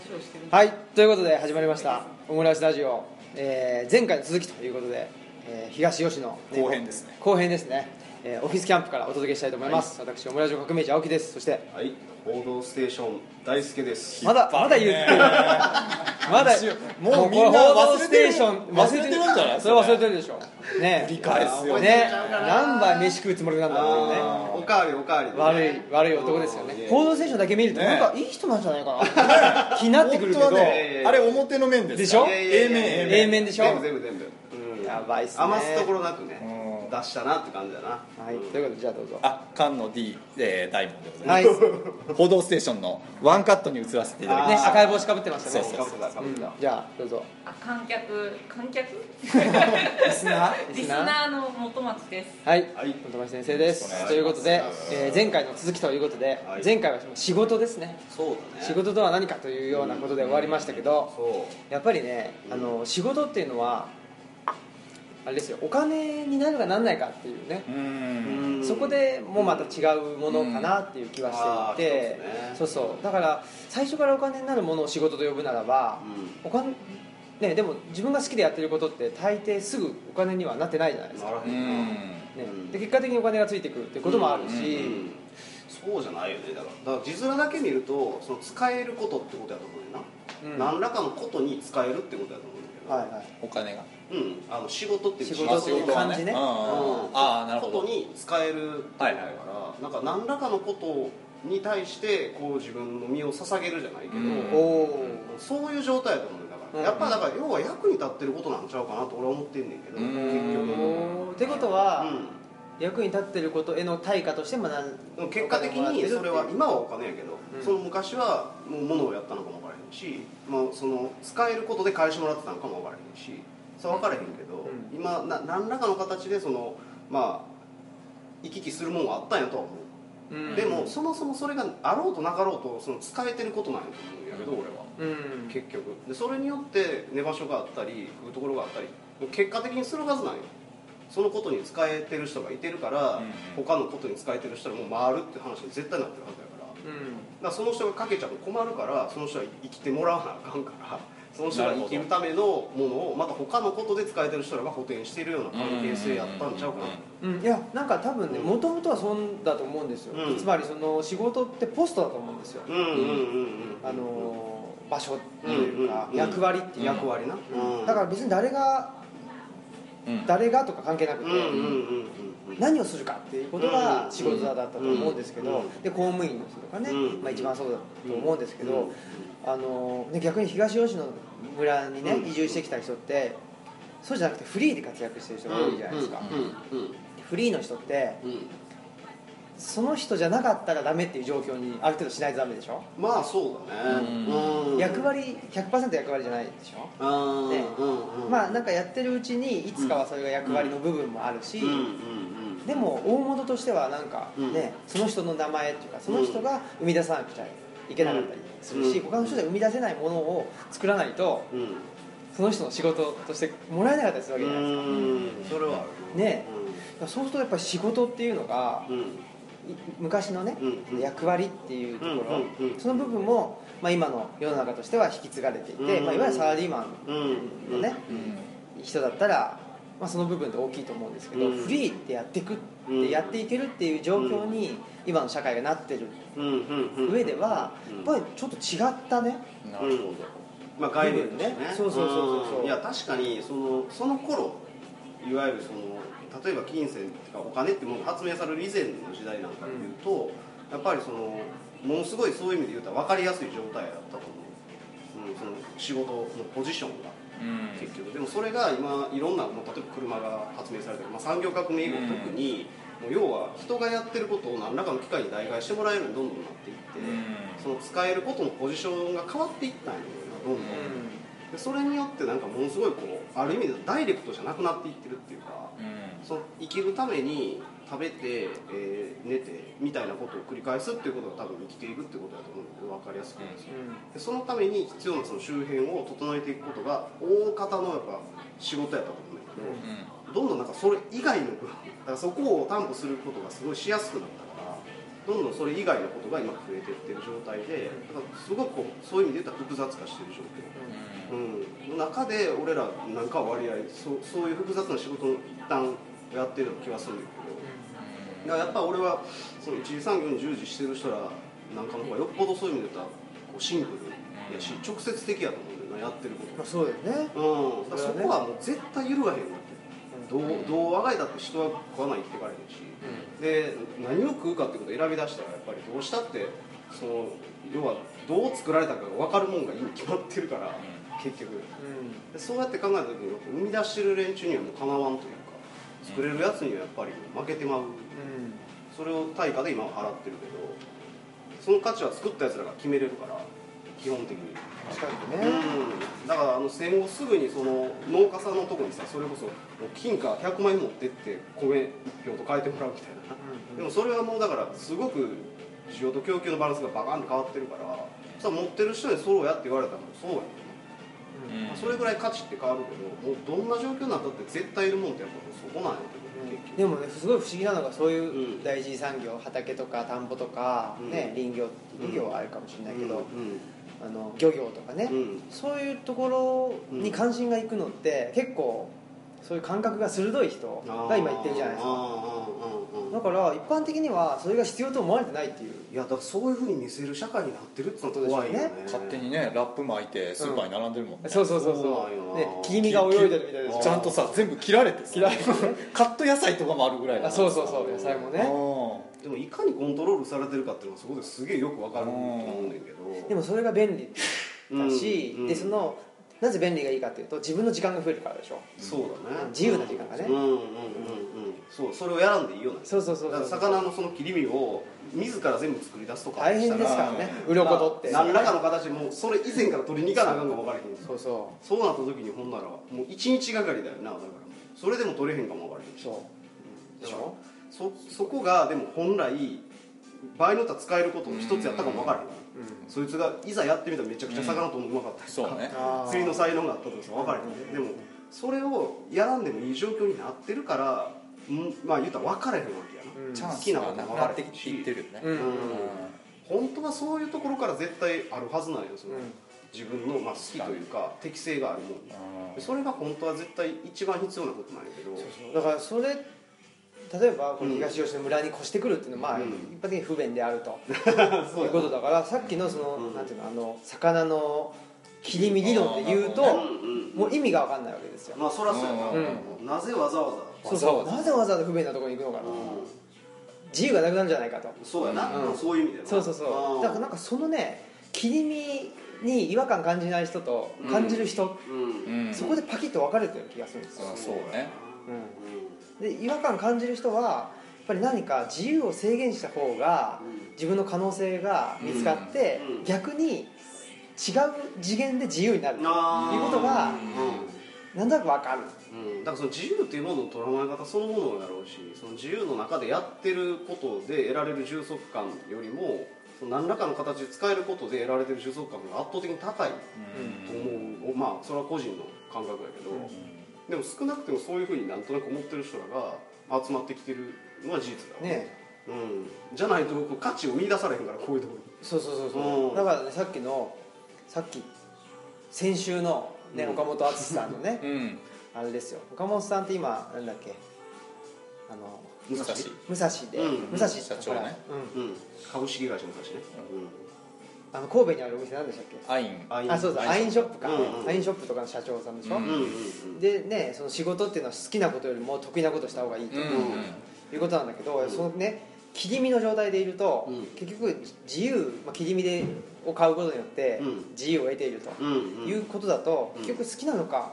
話をしてるはいということで始まりました。オムライスラジオ、えー前回の続きということで、えー東吉野、後編ですね。後編ですね、えーオフィスキャンプからお届けしたいと思います、私オムラジオ革命児青木です。そしてはい、報道ステーション大輔です。まだまだ言ってる。まだもうみんなこれ報道忘れてるステーション忘れてる。んじゃないそれ忘れてるでしょね繰り返すよね。何杯飯食うつもりなんだろうね。おかわりおかわり。でね、悪い悪い男ですよね。うん。報道ステーションだけ見るとね。なんかいい人なんじゃないかな。気になってくるけど、ね。あれ表の面ですでしょ？A 面。A 面。でしょ？全部全部全部。うん。やばいっすね。余すところなくね、うん出したなって感じだな。はい。ということでじゃあどうぞ。あ菅野 D、えー、大門でございます、はい。報道ステーションのワンカットに移らせていただきまねした、赤い帽子かぶってましたね。そうかぶってたかぶってた。じゃあどうぞ。あ観客観客？リスナー？リスナーの元町です。はい。はい。本町先生です。ということで、えー前回の続きということで、はい。前回は仕事ですね。そうだね。仕事とは何かというようなことで終わりましたけどそやっぱりねあの仕事っていうのはあれですよお金になるかなんないかっていうね。そこでもうまた違うものかなっていう気はしていて、ね。そうそう。だから最初からお金になるものを仕事と呼ぶならば、うお金ねでも自分が好きでやってることって大抵すぐお金にはなってないじゃないですか、ね、で結果的にお金がついてくるっていうこともあるし、うんそうじゃないよね。だからだから字面だけ見るとその使えることってことやと思うよな、うん。何らかのことに使えるってことやと思うお金が。うん、あの仕事っていう仕事っていう感じね。うん。ああなるほど。ことに使えるってことだから、なんか何らかのことに対してこう自分の身を捧げるじゃないけど、うん。おおそういう状態だと思うんだから、うん。やっぱだから要は役に立ってることなんちゃうかなと俺は思ってんねんけど、うん。結局、ってことは、うん。役に立ってることへの対価として学んでも結果的にそれは今はお金やけど、うん。その昔はもう物をやったのかもし、まあ、その使えることで返してもらってたのかも分からへんしそれは分からへんけど、うん。今な何らかの形でそのまあ行き来するもんはあったんやとは思う、うん。でもそもそもそれがあろうとなかろうとその使えてることなんやと思うんやけど、俺は。うん。結局。でそれによって寝場所があったり食うところがあったり結果的にするはずなんよ。そのことに使えてる人がいてるから、うん。他のことに使えてる人はもう回るって話に絶対なってるはずやだその人がかけちゃうと困るからその人は生きてもらわなあかんからその人が生きるためのものをまた他のことで使えてる人らが補填しているような関係性やったんちゃうかな。うん、いやなんか多分ねうんもともとはそんだと思うんですよ、うん。つまりその仕事ってポストだと思うんですよ、うんうんうんうんあのー場所というか、うん役割っていうか、役割な、うん。だから別に誰がうん。誰がとか関係なくて、うんうんうんうん何をするかっていうことが仕事だったと思うんですけど、うん。で公務員の人とかね、うん。まあ、一番そうだと思うんですけど、うん。あのーね、逆に東吉野村にね、うん。移住してきた人ってそうじゃなくてフリーで活躍してる人が多いじゃないですか、うん。うん。フリーの人ってその人じゃなかったらダメっていう状況にある程度しないとダメでしょ、まあそうだね、うん。うん。役割100%役割じゃないでしょ、うん。ねうん。うん。まあなんかやってるうちにいつかはそれが役割の部分もあるし、うん。うん。うんでも大元としてはなんかね、その人の名前っていうかその人が生み出さなくちゃいけなかったりするし、うん。他の人では生み出せないものを作らないとうん。その人の仕事としてもらえなかったりするわけじゃないですか、うん。それはあるね。そうするとやっぱり仕事っていうのがうん。い昔のね、うん。役割っていうところ、うん。うん。うんその部分も、まあ、今の世の中としては引き継がれていて、うん。まあ、いわゆるサラリーマうん。ンのね、人だったら、まあ、その部分って大きいと思うんですけど、うん。フリーってやっていくっうん。てやっていけるっていう状況に今の社会がなってるうんうんうん上ではうん。やっぱりちょっと違ったね。なるほど。まあ概念ね。ね。そうそうそうそうそう。ん。いや確かにそのその頃いわゆるその例えば金銭とかお金ってものが発明される以前の時代なんかでいうと、やっぱりそのものすごいそういう意味で言うと分かりやすい状態だったと思う、うん、その仕事のポジションが。うん結局。でもそれが今いろんなもう例えば車が発明されたり、まあ、産業革命以後特に、もう要は人がやってることを何らかの機会に代替してもらえるようにどんどんなっていって、その使えることのポジションが変わっていったんよどんどん、でそれによってなんかものすごいこうある意味でダイレクトじゃなくなっていってるっていうかその生きるために食べて、えー寝てみたいなことを繰り返すっていうことが多分生きていくってことだと思うんだけど分かりやすく言うと。でそのために必要なその周辺を整えていくことが大方のやっぱ仕事やったと思うんだけど、どんどんなんかそれ以外の部分だからそこを担保することがすごいしやすくなったからどんどんそれ以外のことが今増えていってる状態でだからすごくこうそういう意味で言ったら複雑化してる状況、うん、の中で俺らなんかは割合そうそういう複雑な仕事の一旦やってるような気はするんだけどだからやっぱ俺はその一次産業に従事してる人らなんかの方がよっぽどそういう意味で言ったらこうシンプルやし直接的やと思うんだよなやってること。まあ、そうだよね。うん、だからそこはもう絶対揺るがへんなって。どうどうあがいたって人は食わないっていかれへんし、で何を食うかってことを選び出したらやっぱりどうしたってその要はどう作られたかが分かるもんが今決まってるから、結局。でそうやって考えた時に生み出してる連中にはもうかなわんというか作れるやつにはやっぱり負けてまう。うんそれを対価で今は払ってるけどその価値は作ったやつらが決めれるから基本的に。確かにね、うん、だからあの戦後すぐにその農家さんのとこにさそれこそもう金貨100万円持ってって米1票と変えてもらうみたいな、でもそれはもうだからすごく需要と供給のバランスがバカンと変わってるからさ持ってる人にそうやって言われたらそうやねん。まあそれぐらい価値って変わるけどもうどんな状況になったって絶対いるもんってやっぱそこなんやけど、結局でもねすごい不思議なのがそういううん。大事産業畑とか田んぼとか、うん。ね林業林業はあるかもしれないけど、うん。あの漁業とかね、うん。そういうところに関心がいくのって結構そういう感覚が鋭い人が今言ってるじゃないですか。だから一般的にはそれが必要と思われてないっていう。いやだからそういうふうに見せる社会になってるってのが怖いよね。勝手にねラップ巻いてスーパーに並んでるもんね、そうそうそうそう。そうで切り身が泳いでるみたいですちゃんとさ全部切られてさ。切られてね。カット野菜とかもあるぐらいだあそうそうそう。野菜もね。ねでもいかにコントロールされてるかっていうのはそこですげえよくわかると思うねんけど。でもそれが便利だし、うん。でそのなぜ便利がいいかっていうと自分の時間が増えるからでしょ。そうだね。自由な時間がね。うんうんうんうんそうそれをやらんでいいよねそうそうそう魚のその切り身を自ら全部作り出すとか大変ですからね。鱗取って。何らかの形でもうそれ以前から取りに行かなあかんか分からへんそうそそう。なった時にほんならもう一日がかりだよなだから。それでも取れへんかも分からへんそう。でしょ。そそこがでも本来場合によっては使えることの一つやったかも分からへん、そいつがいざやってみたらめちゃくちゃ魚ともうまかったりとか、ね。釣りの才能があったとかさ分からへん、でもそれをやらんでもいい状況になってるからんまあ言ったら分からへんわけやな、うん。チャンス好きなこがなくなってとも分からへんしきてるよね、うん。うん。本当はそういうところから絶対あるはずなんよその、うん。自分のまあ好きというか適性があるもんうん。それが本当は絶対一番必要なことなんやけど。だからそれ例えばこの東吉野村に越してくるっていうのは、まあ、うん。一般的に不便であると。そういうことだからさっきのその、うん。なんていうのあの魚の切り身理論で言うと、もう意味が分かんないわけですよ、まあそらそうやな、うなぜわざわざ？そうそう。なぜわざわざ不便なところに行くのかな、う自由がなくなるんじゃないかと。んそうやな、うん。そういう意味でな。そうそうそう。だからなんかそのね切り身に違和感感じない人と感じる人、うん。うん。そこでパキッと分かれてる気がするんですよ、あそうねで違和感感じる人はやっぱり何か自由を制限した方がうん。自分の可能性が見つかって、うん。うん逆に違う次元で自由になるということがうなんとなく分かる。んうん。だからその自由っていうものの捉え方そのものやろうしその自由の中でやってることで得られる充足感よりもその何らかの形で使えることで得られてる充足感が圧倒的に高いと思う、まあそれは個人の感覚やけど、でも少なくてもそういうふうになんとなく思ってる人らが集まってきてるのは事実だよねうん、じゃないとこう価値を見出されへんからこういうところに。そうそうそうそう。うん。だからねさっきのさっき先週の、ねうん。岡本敦さんのね うん。あれですよ。岡本さんって今なんだっけ？あの武蔵。武蔵で、うん。武蔵社長ね。うん。うん、株式会社の話ね、あの神戸にあるお店なんでしたっけ？アイン。アインあそうそうアインショップ。か、うんうんアインショップとかの社長さんでしょ、うんうんうんうん。でねその仕事っていうのは好きなことよりも得意なことした方がいいと、うんいうことなんだけど、うん。そのね切り身の状態でいると、うん。結局自由、まあ、切り身でを買うことによってうん。自由を得ていると、うんうん。いうことだと、うん。結局好きなのか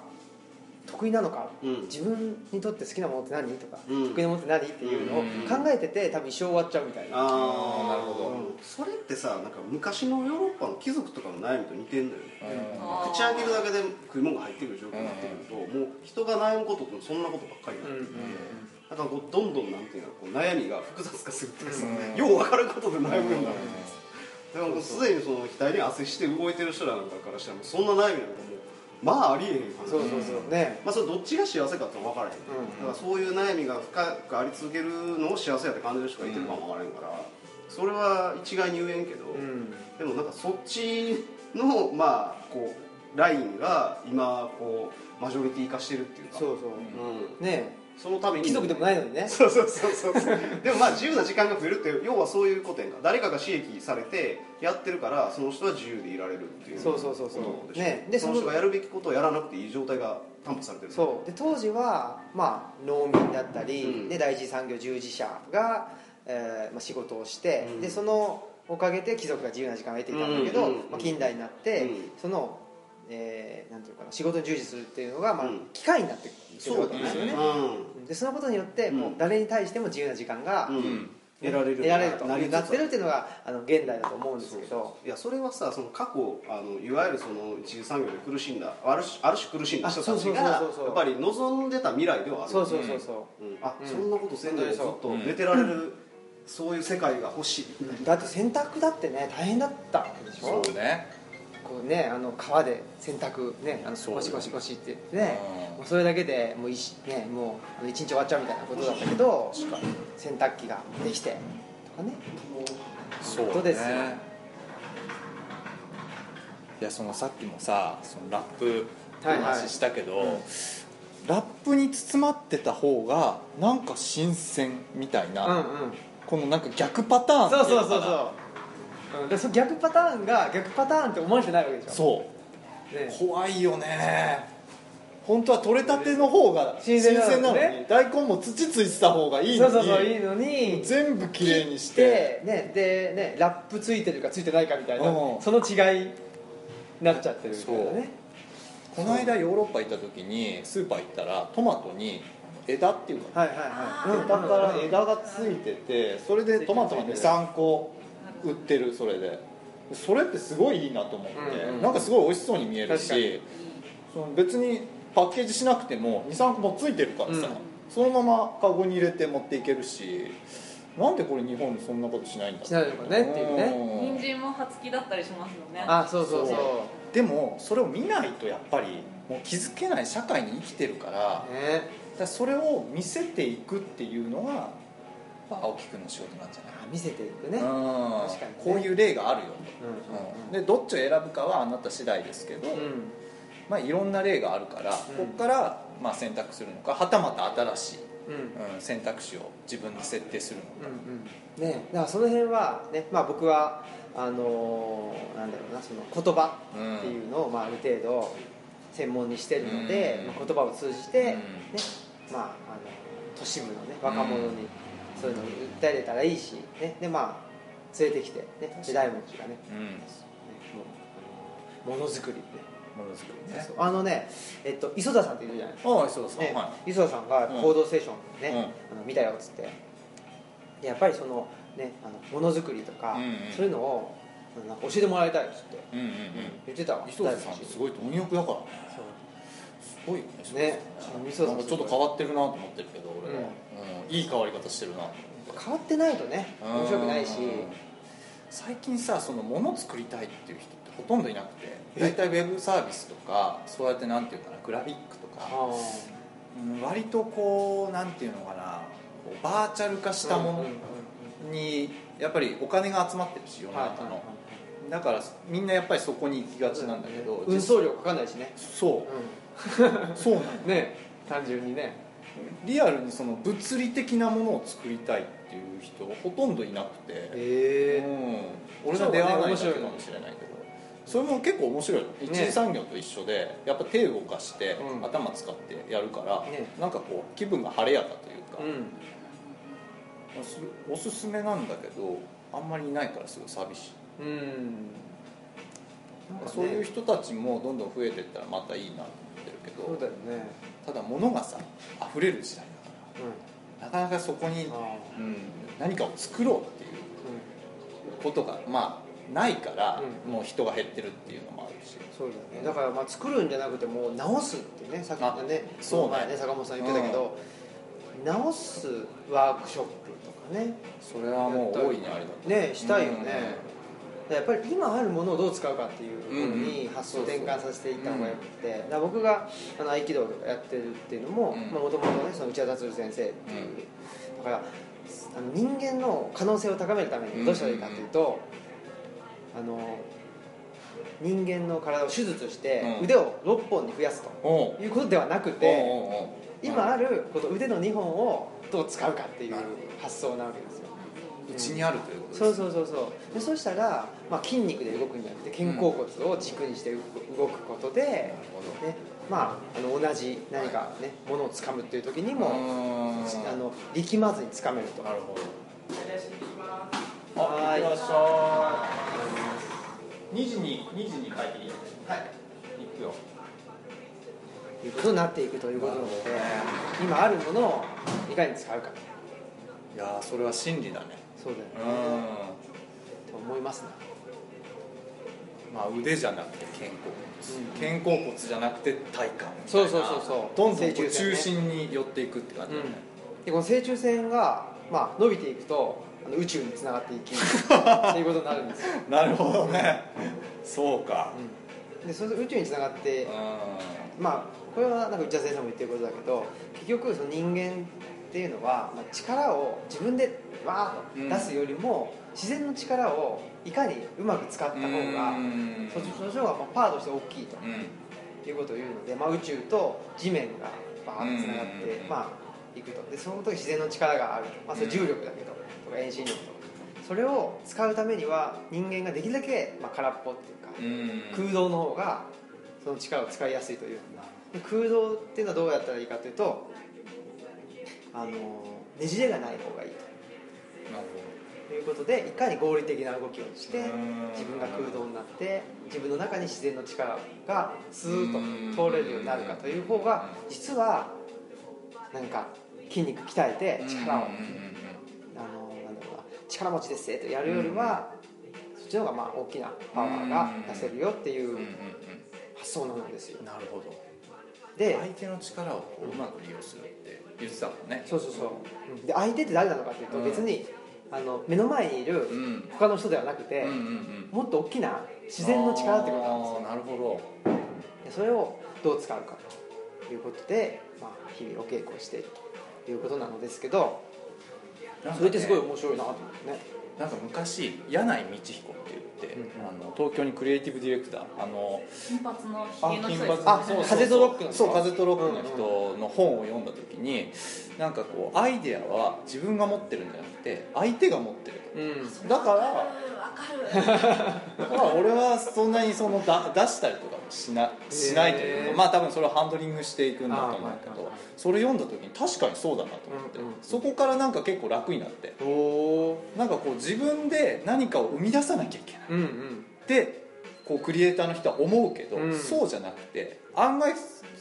得意なのか、うん。自分にとって好きなものって何とか、うん。得意なものって何っていうのをうん。考えてて多分一生終わっちゃうみたいな、ああなるほど。それってさなんか昔のヨーロッパの貴族とかの悩みと似てんだよね。口開けるだけで食い物が入ってくる状況になってくると、もう人が悩むことってそんなことばっかりになってくる、だからこうどんどんなんていうのこう悩みが複雑化するっていうかさ、うん。よう分かることで悩むようになるんです。だからもうすでにその額に汗して動いてる人らなんかからしたらもうそんな悩みなんかもうまあありえへん話そうそうそう。ね。まあそれどっちが幸せかって分からへん、うん。だからそういう悩みが深くあり続けるのを幸せやって感じる人がいてるかも分からへんから、それは一概に言えんけど、うん。でもなんかそっちのまあこうラインが今こうマジョリティ化してるっていうか。そうそう。うん、ねそのために。貴族でもないのにね。そうそうそうそう でもまあ自由な時間が増えるって要はそういうことやんか。誰かが刺激されてやってるからその人は自由でいられるっていうそうそうそうそう。ね。でその人がやるべきことをやらなくていい状態が担保されてるそう。で当時は、まあ、農民だったり、うん。で第一次産業従事者が、えーまあ、仕事をして、うん。でそのおかげで貴族が自由な時間を得ていたんだけど、うん。うん。まあ、近代になって、うん。その、えーなんていうかな仕事に従事するっていうのが、まあうん。機会になってきてるわけですよね、うでそのことによって、もううん誰に対しても自由な時間が、ん、うん。得られる得られるとなりつつなってるっていうのがあの現代だと思うんですけど。いやそれはさその過去あのいわゆるその一次産業で苦しんだある種ある種苦しんだ人たちあそうそうがやっぱり望んでた未来ではある。そうそうそうそう、うん。あ、うん。そんなことせんでもずっと寝てられる、そういう世界が欲しい。だって洗濯だってね大変だったわけでしょ。そうねこうねあの川で洗濯ねあのゴシゴシゴシって。ね。うん。もうそれだけでもう一ねもう一日終わっちゃうみたいなことだったけど洗濯機ができてとかね。そうことですよ。いやそのさっきもさそのラップのはいはい。話したけど、うん。ラップに包まってた方がなんか新鮮みたいな、うんうん。このなんか逆パターンそいうそうそうそう、うん、でその逆パターンが逆パターンって思われてないわけでしょ。そう。ね。怖いよね。本当は取れたての方が新新鮮鮮なのに、ね大根も土ついてた方がいいのにそうそうそういいのに。全部きれいにして。ねでねラップついてるかついてないかみたいなうん。その違いになっちゃってるみたいなね。この間ヨーロッパ行った時にスーパー行ったらトマトに枝っていうかはいはいはい。枝から枝がついててそれでトマトが23個売ってるそれで。それってすごいいいなと思って、うんうん。なんかすごい美味しそうに見えるしその別にパッケージしなくても23個もついてるからさ、うん。そのままカゴに入れて持っていけるしなんでこれ日本でそんなことしないんだしないのかねっていうね。うん。人参も葉付きだったりしますよね。あそうそうそう。そう。でもそれを見ないとやっぱりもう気づけない社会に生きてるからね。らそれを見せていくっていうのが青木君の仕事なんじゃない？あ見せていくね。うん。確かにね。こういう例があるよ。うん。と、でどっちを選ぶかはあなた次第ですけど、うん。まあ、いろんな例があるから、ここからまあ選択するのかはたまた新しい、うん。うんうん選択肢を自分で設定するのか、うんうん。ねだからその辺はねまあ僕はあのーなんだろうなその言葉うんっていうのをまあある程度専門にしてるので、うん。まあ、言葉を通じて、うん。ねまあ、あの都市部のね若者にそういうのを訴えれたらいいし、ね、でまあ連れてきて、ね、時代文字がね。うん。ね。もうあのものづくりね。ものづくりね。あのね、えっと、磯田さんっているじゃないですか。ああそうですね。は磯田さんが「うん報道ステーションね」うん。あの見たよっつって。でやっぱりそのねあのものづくりとか、うんうん。そういうのをなんか教えてもらいたいっつって、いうんうん。うん。言ってたわ。磯田さんすごい貪欲だからね。すごいよねね。磯田さん。ちょっと変わってるなと思ってるけど俺は、うんうんいい変わり方してるな。変わってないとね面白くないし。うん。最近さその物作りたいっていう人ってほとんどいなくて大体ウェブサービスとかそうやってなんていうかなグラフィックとか、あうん割とこうなんていうのかなバーチャル化したものにやっぱりお金が集まってるし世の中の、だからみんなやっぱりそこに行きがちなんだけど、運送料かかんないしね、そう。そうなの。ね単純にねリアルにその物理的なものを作りたいっていう人ほとんどいなくて、へえ。うん、俺が出会わないだけかもしれないけど。それも結構面白い。の一次産業と一緒でやっぱ手を動かして、うん。頭使ってやるから、ね。なんかこう気分が晴れやかというか、うん。おすすめなんだけどあんまりいないからすごい寂しい。うん。なんそういう人たちもどんどん増えていったらまたいいなと思ってるけど。そうだよねただ物がさ溢れる時代だからなかなかそこに、うん何かを作ろうっていうことがまあないから、うん。もう人が減ってるっていうのもあるし。そうだよね。だからまあ作るんじゃなくてもう直すってねさっきのねあそうね。坂本さん言ってたけど、直すワークショップとかねそれはもう大いにありだとねしたいよね、やっぱり今あるものをどう使うかっていうふううんに発想転換させていった方がよくて、だから僕があの合気道とかやってるっていうのもうん。もともとねその内田達先生っていう、うんだからあの人間の可能性を高めるためにどうしたらいいかというと、あの人間の体を手術してうん。腕を6本に増やすということではなくて今あるこの腕の2本をどう使うかっていう発想なわけですようちにあるということそうですそうそうそうでそうしたら、まあ、筋肉で動くんじゃなくて肩甲骨を軸にして動くことで、ねまあ、あの同じ何かねものを掴むっていう時にも、あの力まずに掴めると。なるほど。はーいあいらっしゃい2時に2時に帰ってきて。はい。行くよいうことになっていくということなので今あるものをいかに使うか。いやーそれは真理だねそうだうよね。ん。と思いますね。まあ腕じゃなくて肩甲骨、肩甲骨じゃなくて体幹そうそうそうそう。どんどん中心に寄っていくって感じだね、でこの正中線が、まあ、伸びていくとあの宇宙につながっていき っていうことになるんですよ、なるほどね。そうか。でそれで宇宙につながってうまあこれはなんか内田先生も言ってることだけど結局その人間っていうのは、まあ、力を自分でわーっと出すよりも、自然の力をいかにうまく使った方がん。そっちの方がまあパワーとして大きいとうん。いうことを言うので、まあ、宇宙と地面がバーッとつながって、うんまあ、いくと。でその時自然の力があると、まあ、それ重力だけど、とか遠心力とか。それを使うためには人間ができるだけ、まあ、空っぽっていうか、うん。空洞の方がその力を使いやすいという。で空洞っていうのはどうやったらいいかというとあのねじれがない方がいいなるということでいかに合理的な動きをしてうん。自分が空洞になって自分の中に自然の力がスーッと通れるようになるかという方が実はなんか筋肉鍛えて力を、あのなんだろうな力持ちですってやるよりは、そっちの方がまあ大きなパワーが出せるよっていう発想なんですよ。うんなるほど。で相手の力をこううまく利用するって言ってたもんね。そうそうそう。で相手って誰なのかというとうん。別にあの目の前にいるうん。他の人ではなくてうんうんうん。もっと大きな自然の力ってことなんですよ。なるほでそれをどう使うかということで、まあ、日々お稽古をしているということなのですけどどそれってすごい面白いなと思ってねなんか昔柳道彦って言って、うんあの東京にクリエイティブディレクターあの金髪のあひげの人そう風とロックの人？そう風とロックの人の本を読んだ時になんかこうアイデアは自分が持ってるんじゃなくて相手が持ってるうん。だからわかる。わかる。まあ俺はそんなにそのだ出したりとかもしなしないというかまあ多分それをハンドリングしていくんだと思うけどはいそれ読んだ時に確かにそうだなと思ってうんうんそこからなんか結構楽になっておおなんかこう自分で何かを生み出さなきゃいけない。うんうん。ってこうクリエイターの人は思うけど、うん。そうじゃなくて案外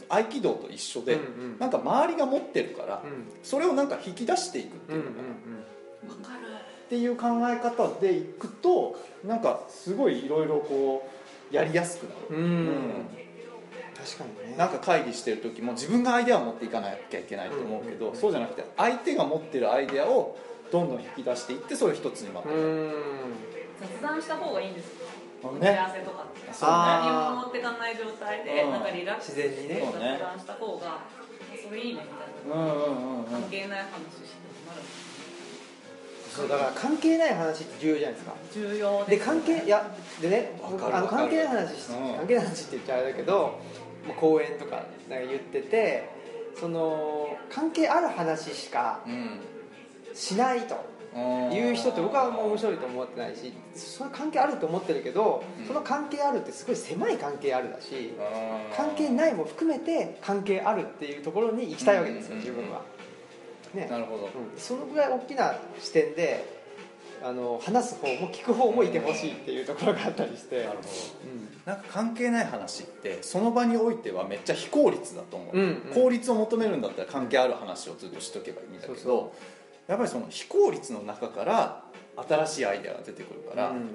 合気道と一緒で、うんうん。なんか周りが持ってるから、うん。それをなんか引き出していくってうんいうのかな、っわかる。ていう考え方でいくとなんかすごいいろいろこうやりやすくなる、うん。うん。確かにね。なんか会議してる時も自分がアイデアを持っていかなきゃいけないと思うけど、うんそうじゃなくて相手が持ってるアイデアをどんどん引き出していってそれを一つにまとめる、うん。雑談した方がいいんですよ。ね打ち合わせとかってそう。ねあ何も持ってかない状態でうんなんかリラックスして自然にねそうね。雑談した方がそれいいねみたいうんうんうんうんな。関係ない話してもなるそうだから関係ない話って重要じゃないですか。重要で関係いやでねあの関係ない話しうん。関係ない話って言っちゃあれだけどまあ講演とかなんか言っててその関係ある話しかうん。しないという人って僕はもう面白いと思ってないしその関係あると思ってるけど、うん。その関係あるってすごい狭い関係あるだし関係ないも含めて関係あるっていうところに行きたいわけですよ、うん。自分は、ね。なるほど、うん。そのぐらい大きな視点であの話す方も聞く方もいてほしいっていうところがあったりして。なるほど。なんか関係ない話ってその場においてはめっちゃ非効率だと思う、うんうん。効率を求めるんだったら関係ある話をずっとしとけばいいんだけどやっぱりその非効率の中から新しいアイデアが出てくるから、うん。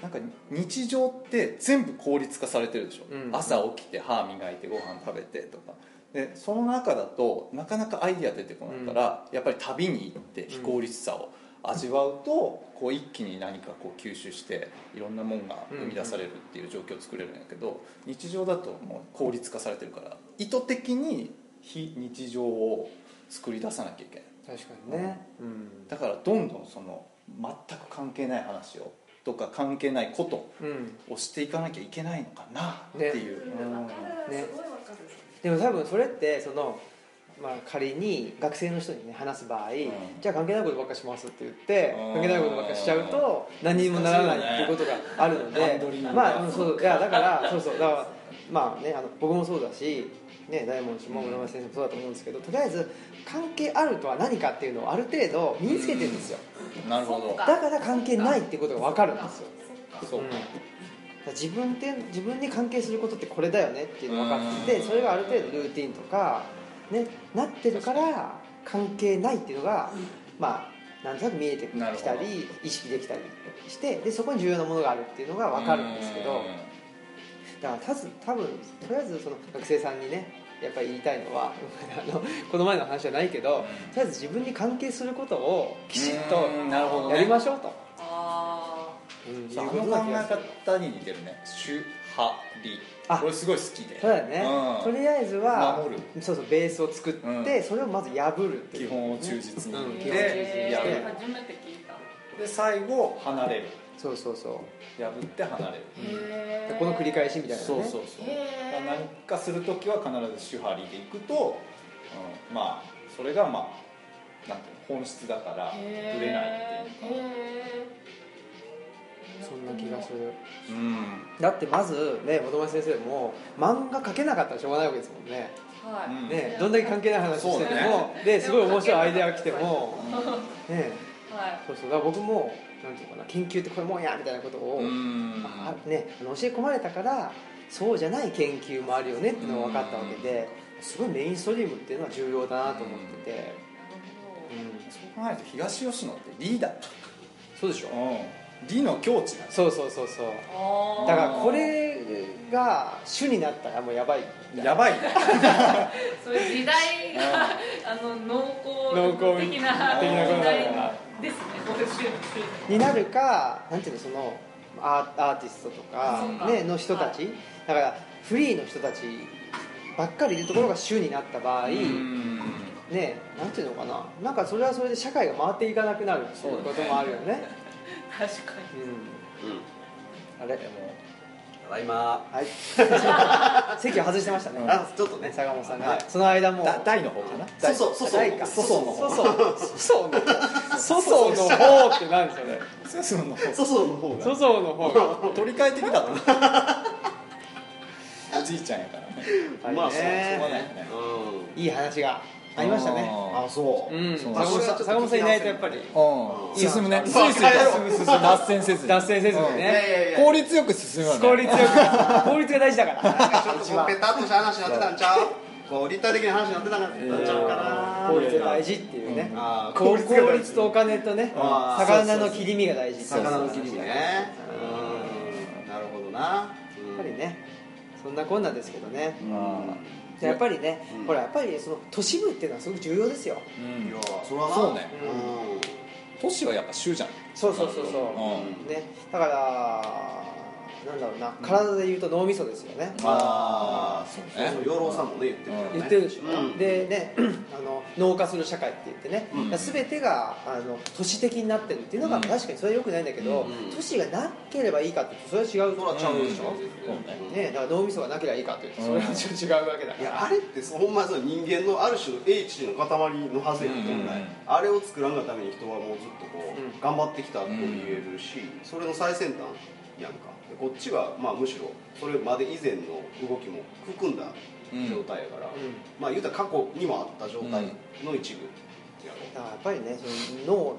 なんか日常って全部効率化されてるでしょ、うん。朝起きて歯磨いてご飯食べてとかでその中だとなかなかアイデア出てこないから、やっぱり旅に行って非効率さを味わうとこう一気に何かこう吸収していろんなもんが生み出されるっていう状況を作れるんやけど日常だともう効率化されてるから意図的に非日常を作り出さなきゃいけない確かにね。うん。だからどんどんその全く関係ない話をとか関係ないことうん。をしていかなきゃいけないのかなっていう、うん。ねすごいわかるでも多分それってその、まあ、仮に学生の人にね話す場合、じゃあ関係ないことばっかしますって言ってうん。関係ないことばっかしちゃうと何にもならないっていうことがあるので、まあうんそういやだからそうそうだからまあねあの僕もそうだしね大門氏も村松先生もそうだと思うんですけどとりあえず関係あるとは何かっていうのをある程度身につけてるんですよ。なるほど。だから関係ないっていうことが分かるんですよ。そうか。ら自分って自分に関係することってこれだよねっていうのが分かっててうん。それがある程度ルーティンとか、ね、なってるから関係ないっていうのがまあなんとなく見えてきたり意識できたりしてでそこに重要なものがあるっていうのが分かるんですけどだから多分とりあえずその学生さんにねやっぱり言いたいのは あのこの前の話じゃないけど、うん。とりあえず自分に関係することをきちっとやりましょうと。あうん。そうあの考え方に似てるね。主派理あ。これすごい好きで。そうだよね、うん。とりあえずは守る。そうそうベースを作って、うん。それをまず破るっていう。基本を忠実に。うん基本を忠実に。でしてやる。初めて聞いた。で最後離れる。そうそうそう。破って離れる。へでこの繰り返しみたいなね。そうそうそう。へー。何かする時は必ず主張りでいくと、うん、まあそれがまあなんていうの本質だからぶれないっていうか。へそんな気がする。うん。だってまずね本町先生も漫画描けなかったらしょうがないわけですもんね。ーはい、うん。ねどんだけ関係ない話してても、ですごい面白いアイデアが来てもね。はい。そうそう。だから僕もなんていうのかな研究ってこういうもんやみたいなことを、うん。あね、あの教え込まれたからそうじゃない研究もあるよねっていうのが分かったわけですごいメインストリームっていうのは重要だなと思ってて、うん、そう考えると東吉野ってリーダー。そうでしょ。うん理の境地そうそうそうそう。だからこれが主になったらもうやばい。やばい。ね そういう時代があの濃厚的な時代ですねになるかなんていうのそのアーアーティストとかね、の人たち、だからフリーの人たちばっかりいるところが主になった場合、うん。ねなんていうのかな。なんかそれはそれで社会が回っていかなくなるっていうこともあるよね確かに。うん。うんあれただいま。はい。席を外してましたね。あちょっとね。坂本さんが、はい。その間も。だ大の方かな？大そうそうそう。大か。そうそう。そうそう。そうのそうそうの方って何それそうそうのそうそうの方が。そうそうの方。が取り替えてきたと おじいちゃんやからね。まあそうね。しょうがないよね。いい話がありましたね。ああそううん。そう。坂本さん坂本さんいないとやっぱり。うん。進むね。うんスイスイと進む進む。脱線せずに。脱線せずにね。効率よく進むよね。効率よく。効率が大事だから。なんかちょっとこうペタッとした話になってたんちゃう？こう立体的な話になってたんちゃうかな。効率が大事っていうね。効率とお金とね魚の切り身が大事。魚の切り身やっねうん。なるほどな。ぱりねそんなこんなですけどね。うん。でやっぱりねうん。ほらやっぱりその都市部っていうのはすごく重要ですよ。うん。いやそれはな。そうね。う都市はやっぱ州じゃん。そうそうそうそう。うん。ね。だからなんだろうな体でいうと脳みそですよね。ああそうね。養老さんもね言ってるからね。言ってるでしょ、うん。でねあの脳化する社会って言ってね、うん。全てがあの都市的になってるっていうのが、うん。確かにそれはよくないんだけど、うん都市がなければいいかってそれは違う。それはちゃうでしょ？そうね。ね、だから脳みそがなければいいかというとそれはちょっと違うわけだから、いやあれってほんまにその人間のある種の英知の塊のはずやと思うね。うんあれを作らんがために人はもうずっとこう、うん。頑張ってきたと言えるし、それの最先端やんか。でこっちはまあむしろそれまで以前の動きも含んだ状態やから、うん。まあ言うたら過去にもあった状態の一部やろ、だからやっぱりねその脳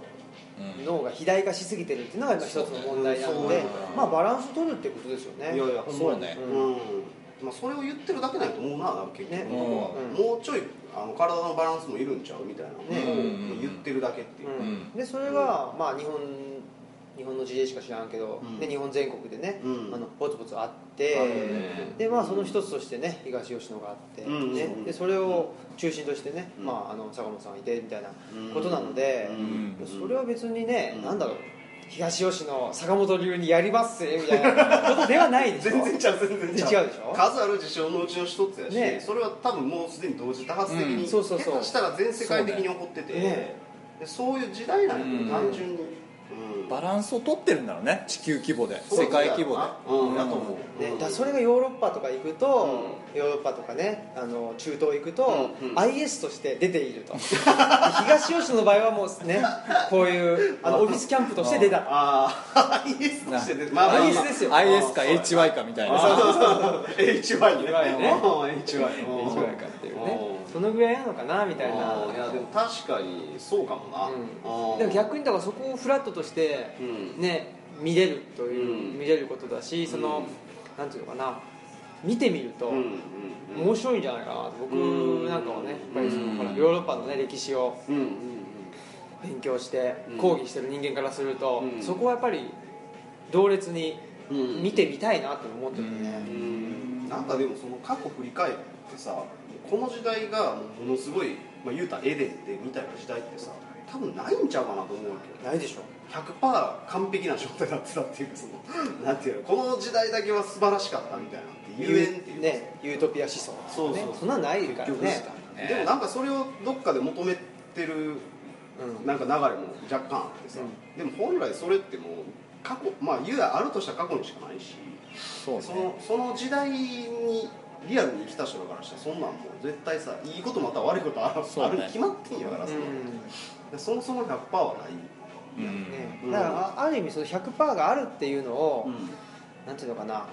うん。脳が肥大化しすぎてるっていうのが今一つの問題なので、まあバランス取るってことですよね。いやいやほんまにそうね。うん。まあ、それを言ってるだけないと思うな結局。ね。もうちょいあの体のバランスもいるんちゃうみたいなのをね。言ってるだけっていう、うん。でそれが、まあ日本日本の事例しか知らんけど、うん。で日本全国でね、うん。あのポツポツあって、ね。でまあその一つとしてね東吉野があって、うんねうん。でそれを中心としてね、うん。まあ、あの坂本さんがいてみたいなことなので、うん。それは別にね、うん。なんだろう東吉野坂本流にやりますぜみたいなことではないでしょ。全然ちゃう。全然違うでしょ。数ある事象のうちの一つやし、ね。それは多分もうすでに同時多発的に、うん。そうそうそう。したら全世界的に起こっててそうね。でそういう時代なんよ、うん。単純に、うんバランスを取ってるんだろうね。地球規模で。世界規模で。うん。だと思う、ね、うん。だそれがヨーロッパとか行くと、ヨーロッパとかねあの中東行くと、うんうん。IS として出ていると。で東吉野の場合はもうねこういうあのオフィスキャンプとして出た。ああ IS としてでまあ。まあまあ IS ですよ。IS か HY かみたいな。そうそうそう。HY ね。HY ね。うん。HY かっていうね。うんそのぐらいなのかなみたいな。いやでも確かにそうかもな、うん。でも逆にだからそこをフラットとしてうん。ね見れるという、うん。見れることだしその、うんなんていうのかな。見てみると、面白いんじゃないかなと僕なんかはねやっぱりその、うんほらヨーロッパのね歴史を勉強してうん。講義してる人間からすると、うん。そこはやっぱり同列に見てみたいなと思っててね、うん。なんかでもその過去振り返ってさこの時代がものすごい、まあ、言うたらエデンでみたいな時代ってさ多分ないんちゃうかなと思うわけないでしょ。100%完璧な状態になってたっていうかその なんていうのこの時代だけは素晴らしかったみたいなって言えんっていうねユートピア思想そうそうね、そんなんないからね。ね。でもなんかそれをどっかで求めてるうん。なんか流れも若干あってさ、でも本来それってもう過去まあ言うやあるとしたら過去にしかないしそうそのその時代にリアルに生きた人だからしたらそんなんもう絶対さいいこともあったら悪いことある,、に決まってんやからさ、でそもそも100%はない、うんね。うん。だからあある意味その100%があるっていうのを、なんていうのかな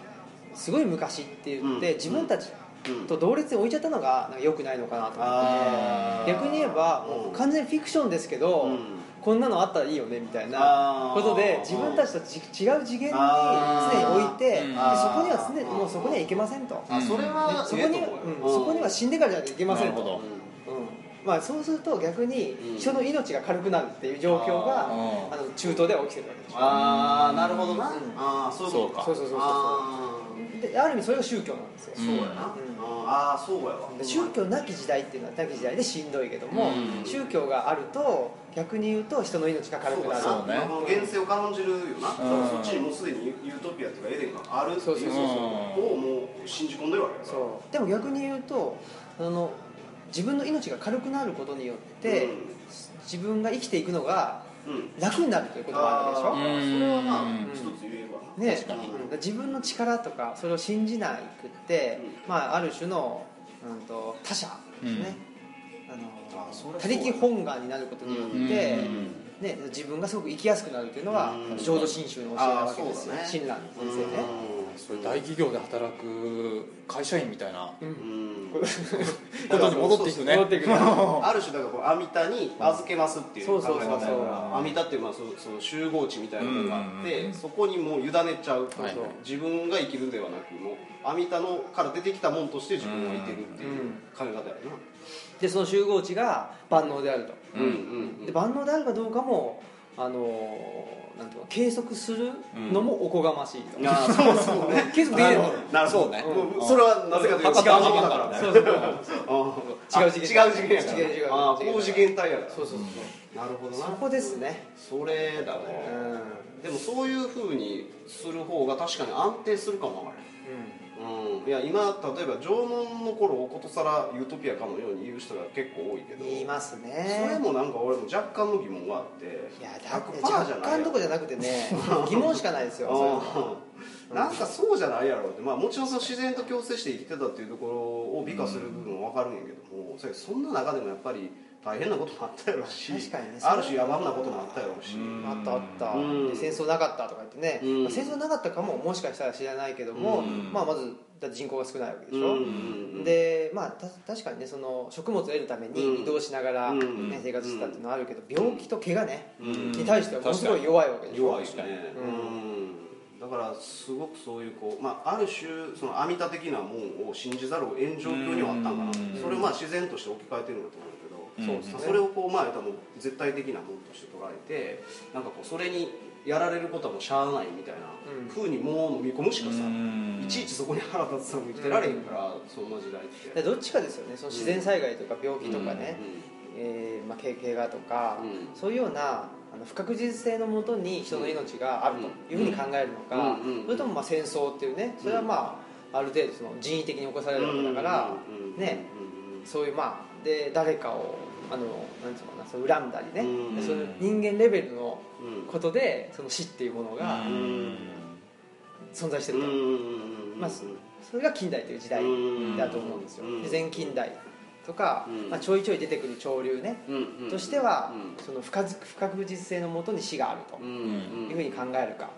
すごい昔って言って、うん。自分たちうん。と同列に置いちゃったのがなんか良くないのかなと思って逆に言えばもう完全にフィクションですけど、うんこんなのあったらいいよねみたいなことで自分たちとち違う次元に常に置いてでそこにうんは常にもうそこには行けませんと、あそれねはそこには、うん。そこには死んでからじゃないけませんと、なるほど。うん。まあ、そうすると逆にうん。人の命が軽くなるっていう状況が、あの中東では起きてるわけでしょ。ああなるほどな、うん。ああそういうことか。そうそうそうそうあである意味それが宗教なんですよ、ーそうやな、うん。ああそうやわ。で宗教なき時代っていうのはなき時代でしんどいけども、うん。宗教があると逆に言うと人の命が軽くなる。そうそうね。現世を感じるよな、うんそっちにもうすでにユートピアというかエデンがあるっていうをもう信じ込んでるわけだからそう。でも逆に言うとあの自分の命が軽くなることによって、自分が生きていくのがう。ん、うん、楽になるということがあるでしょあーそれはなうん一つ言えばなね。確かに。うん。自分の力とかそれを信じなくって、まあ、ある種の、うん、と他者ですね、あのあそれ他力本願になることによって、うん。ね、自分がすごく生きやすくなるというのはうん。浄土真宗の教えなわけですよ。ね。親鸞先生ねそれ大企業で働く会社員みたいな。うん。うん。ことに戻っていくね。戻っていくねある種だからこう阿弥陀に預けますっていう考え方やから。阿弥陀っていうまあそその集合値みたいなのがあって、うん。そこにもう委ねちゃう、はい。自分が生きるではなくもう阿弥陀のから出てきたもんとして自分はいてるっていううん。考え方やな、でその集合値が万能であると、うんうんで万能であるかどうかもあのなんていうの計測するのもおこがましいと、ああそうそうね計測できるの。なるほどね。もうそれはなぜかというと違う次元だから。ねそうそうそう。あ違う次元あ違う次元やから。違う違うああ高次元体やから。そうそうそうなるほどな。そこですね。それだね、でもそういうふうにする方が確かに安定するかもわかうん、いや今例えば縄文の頃をことさらユートピアかのように言う人が結構多いけど言いますそねれもなんか俺も若干の疑問があっていやだって100%じゃ若干どころじゃなくてね 疑問しかないですよそうなんかそうじゃないやろって、まあ、もちろんその自然と共生して生きてたっていうところを美化する部分は分かるんやけども、それそんな中でもやっぱり大変なこともあったやろうし確かにねある種野蛮なこともあったやろうし、うん。あったあった、戦争なかったとか言ってね、うん。まあ戦争なかったかももしかしたら知らないけども、うん。まあ、まず人口が少ないわけでしょ、でまあた確かにねその食物を得るために移動しながら、ねうん。生活してたっていうのはあるけど病気と怪我ね、うん。に対してはものすごい弱いわけでしょ。弱いですね、うん、だからすごくそういうこう、まあ、ある種その阿弥陀的なもんを信じざるを得ん状況にはあったんかな。うん。それをまあ自然として置き換えてるんだと思うけど、うんそうですね。それをこうまあ言ったらもう絶対的なもんとして捉えてなんかこうそれにやられることはもうしゃあないみたいなうん。ふうにもう飲み込むしかさ、うん。いちいちそこに腹立つさも生きてられへんから、そんな時代って。でどっちかですよね。その自然災害とか病気とかね、えーまあ、怪怪我とか、うん。そういうようなあの不確実性のもとに人の命があるというふうに考えるのか、それともまあ戦争っていうねそれはまあある程度その人為的に起こされるわけだから、ねそういうまあで誰かをあのなんていうのかなそう恨んだりね、うん。そういう人間レベルのうんことでその死っていうものがうん。存在してると、まあそれが近代という時代だと思うんですよ、うん。で前近代とか、うん。まあ、ちょいちょい出てくる潮流ね、としては、その不確不確実性のもとに死があると。いうふうに考えるか、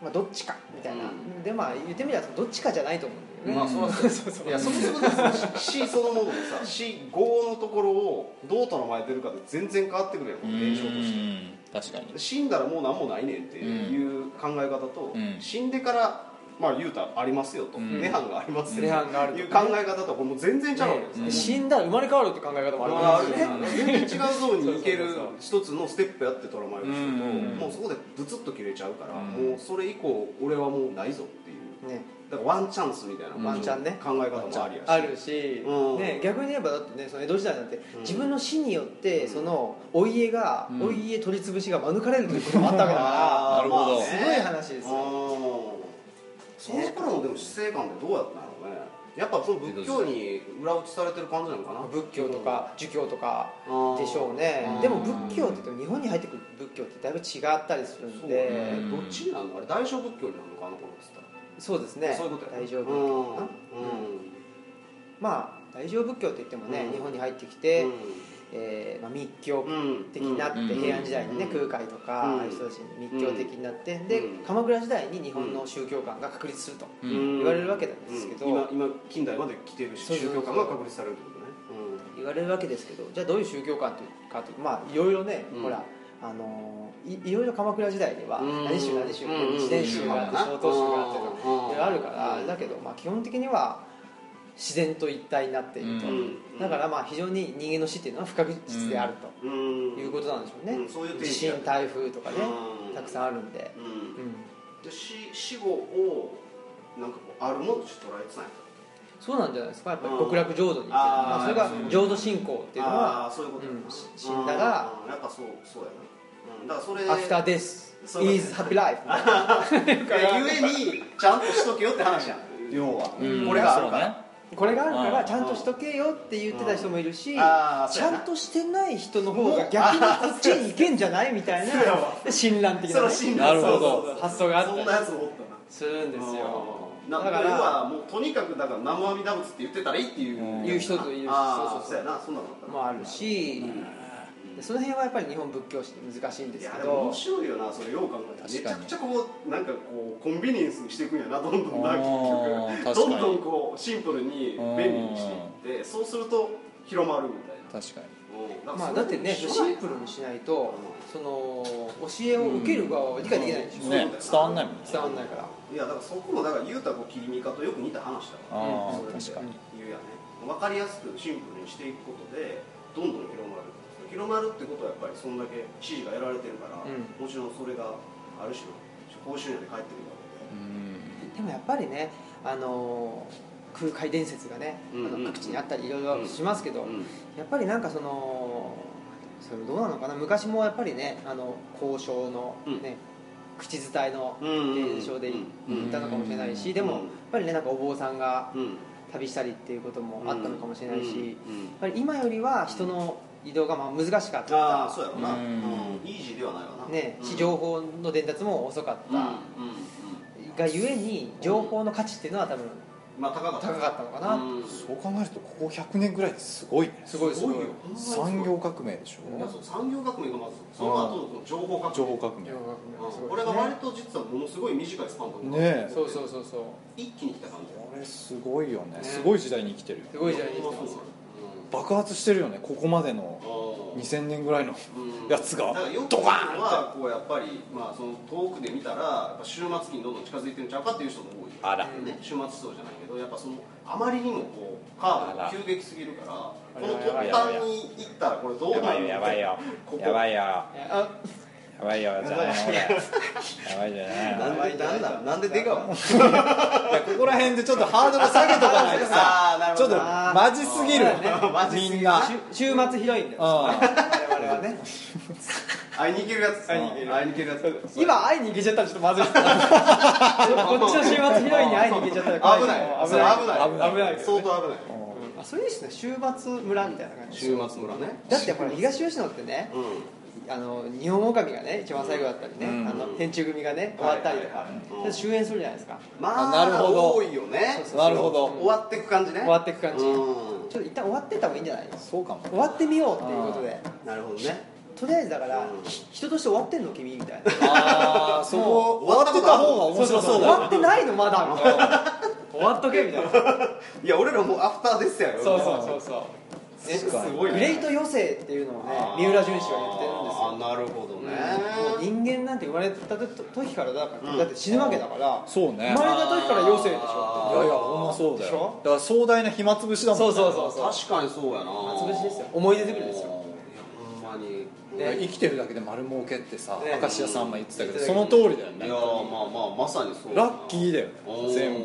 まあ、どっちかみたいな、うん。でまあ言ってみればどっちかじゃないと思うんだよね、まあそらそうそういやそもそもでも死そのものでさ死5のところをどう捉えてるかで全然変わってくるやんこの現象として。確かに。死んだらもう何もないねんっていう考え方と、うん。死んでからまあ言うたらありますよと、うん。涅槃がありますよ涅槃があるという考え方とはもう全然ちゃうわけですよ、ね死んだら生まれ変わるって考え方もあるまああるね。全然違うゾーンに行ける一つのステップやって捉える人と、うん。もうそこでブツッと切れちゃうから、うん。もうそれ以降俺はもうないぞっていう。ねだからワンチャンスみたいなワンチャンね。考え方もありやし。あるし、うん。ね、逆に言えばだってねその江戸時代なんて、ん。自分の死によってそのお家が、うん。お家取り潰しが免れるということもあったわけだかなるほど。らすごい話ですよ。うん。その頃のでも死生観ってどうやったんやろうね。やっぱその仏教に裏打ちされてる感じなのかな。仏教とか儒教とかうん。でしょうね。うん。でも仏教って言っても日本に入ってくる仏教ってだいぶ違ったりするんで。ね。どっちになるの？あれ大乗仏教になるのかあの頃っつったらそうですね。そういうことや大乗仏うん。教かな、まあ大乗仏教って言ってもね、うん。日本に入ってきて、うん。えーまあ、密教うん的になって、うん。平安時代にね、うん。空海とか、うん。ああいう人たちに密教的になって、でうん。鎌倉時代に日本の宗教観が確立するとうん。言われるわけなんですけど、うん。今今近代まで来てる宗教観が確立されるってことね。言われるわけですけどじゃあどういう宗教観というかというまあいろいろね、うん。ほらあのーいいろいろ鎌倉時代にはうん。何宗何宗うん。自伝宗があって曹洞宗があってとかあるからうん。だけど、まあ、基本的には自然と一体になっていると、うん。だからまあ非常に人間の死っていうのは不確実であると。うん。いうことなんでしょうね、うん。そういう定地義震台風とかね、うん。たくさんあるんで、うん。死死後をなんかこうあるものとして捉えてたんやそうなんじゃないですか。やっぱりうん。極楽浄土にまあ、それがうん浄土信仰っていうのは死んだらうんやっぱそうそうやな。うんだからそれ「After う is happy life 」ゆえにちゃんとしとけよって話やん。要は。うん。これがあるから。これがあるからうん。ちゃんとしとけよって言ってた人もいるし、ちゃんとしてない人の方が逆にこっちに行けんじゃないみたいな親鸞的な、発想があった。りそんなやつったな。するんですよ。なだから要はもうとにかくだから南無阿弥陀仏って言ってたらいいっていう。うん。言う人といるしそうそうそうそうやな。そんなのあったな。もあるし、でその辺はやっぱり日本仏教史って難しいんでいすけやでも面ど白いよなそれよう考えたらめちゃくちゃこうなんかこうコンビニエンスにしていくんやなどんどん。な結局どんどんこうシンプルに便利にしていってそうすると広まるみたいな。確かに。うん。まあだってねシンプルにしないとその教えを受ける側は理解できないでしょ、ね。伝わんないもんね。伝わんないから。いやだからそこもだから言うたらこう切り身かとよく似た話だからああそれで確かに。言うやね。分かりやすくシンプルにしていくことでどんどん広まる広まるってことはやっぱりそんだけ支持が得られてるから、うん。もちろんそれがある種の報酬にで返ってくるわうん。でもやっぱりねあの空海伝説がね、うんうんあの各地にあったりいろいろしますけど、けで、うん。やっぱりなんかそのそれどうなのかな？昔もやっぱりねあの交渉のね、口伝えのうん伝承でうん言ったのかもしれないし、でもうんやっぱりねなんかお坊さんがうん。旅したりっていうこともあったのかもしれないし、うんうん。やっぱり今よりは人の移動がまあ難しかった、ああそうやろな、うん。うん。イージーではないわな。ね、うん。し情報の伝達も遅かった、うんうんがゆえに情報の価値っていうのは多分まあ高かった。高かったのかな、うん。そう考えるとここ100年ぐらいですごいね。すごいすごい。よ。産業革命でしょ。そう産業革命がまずその後の情報革命。情報革命。うん。これが割と実はものすごい短いスパンだねえ。そうそうそうそう。一気に来た感じ。これすごいよね。ね。すごい時代に生きてるよ。すごい時代に生きてます爆発してるよねここまでのうん2000年ぐらいのうん。やつが。だからよくドカーンはこうやっぱりまあその遠くで見たらやっぱ終末期にどんどん近づいてるんちゃうかっていう人も多いあら。ね終末思想じゃないけどやっぱそのあまりにもこうカーブが急激すぎるからこの突端に行ったらこれどうなるやばいよやばいよ。やばいよ。あやばいよじゃあ。俺やばいじゃない。なんでなんだなんで出川いやここら辺でちょっとハードル下げとかないとさあーなるほどちょっとマジすぎる。マジすぎるみんな。週週末ヒロインだよ。うん我々はね。会いに行けるやつ。会いに行ける会いに行けるやつ。今会いに行けちゃったらちょっとまずいこっちの週末ヒロインに会いに行けちゃったら怖危ない。危ない。危ない。危ない。危ないけどね。相当危ない。あそれいいですね。週末村みたいな感じ。週末村ね。だってほら東吉野ってねうんあの日本狼がね一番最後だったりね、うん。あの天中組がね終わったりとか、はいはいはいで終演するじゃないですか。まあなるほど。多いよね。なるほど。終わっていく感じね。終わっていく感じ、うん。ちょっと一旦終わってった方がいいんじゃない？そうかも。終わってみようっていうことで。なるほどね。とりあえずだから、うん。ひ人として終わってんの君みたいな。ああそこ終わってた方が面白そうだよ終わってないのまだ。みたいな終わっとけみたいな。いや俺らもうアフターですやろ。そうそうそうそうねすごいね。グレート余生っていうのをね三浦淳史は言ってるんですよ。あーなるほどね。もう人間なんて生まれた時からだから、うん。だって死ぬわけだからそうね。生まれた時から余生でしょいやいやほんまそうだでしょ？よだから壮大な暇つぶしだもんね。そうそうそう確かにそうやな。潰しですよ。思い出作りですよ。ほんまに。ね。生きてるだけで丸儲けってさね。明石家さんま言ってたけどうん。その通りだよね。いやまあまあまさにそう。ラッキーだよね。全部。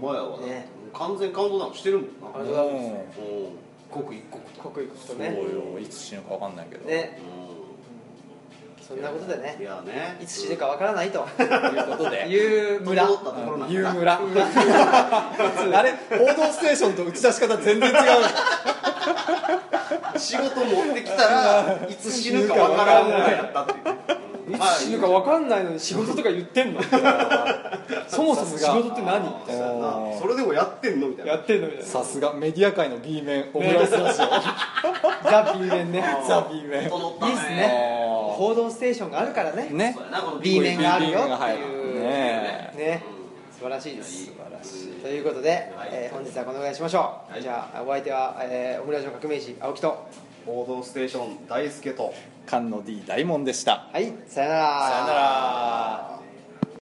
ほんまやわ。ね。完全感動なんかしてるもんな刻一刻と。刻一刻とそうねよ。いつ死ぬか分かんないけど。ね。うそんなことでんいねやね。いつ死ぬかわからないと。いうことで。いう村。整ったところなん。だユームラあれ「報道ステーション」と打ち出し方全然違う。仕事持ってきたらいつ死ぬかわからんぐらいやったっていう。ねい。つ死ぬかわかんないのに仕事とか言ってんの？そもそも仕事って何？みたいなそれでもやってんのみたいな。やってんのみたいな。さすがメディア界の B 面オムライスラジオ。ザ・ B 面ね。ザ・ B 面。いいっすね。報道ステーションがあるからね。ね。B 面があるよっていうね。ね。素晴らしいです。素晴らしい。ということで、はい。えー本日はこのぐらいにしましょう、はい。じゃあお相手は、えーオムライスの革命児青木と。報道ステーション大輔と菅野 D 大門でした。はいさよなら。さよなら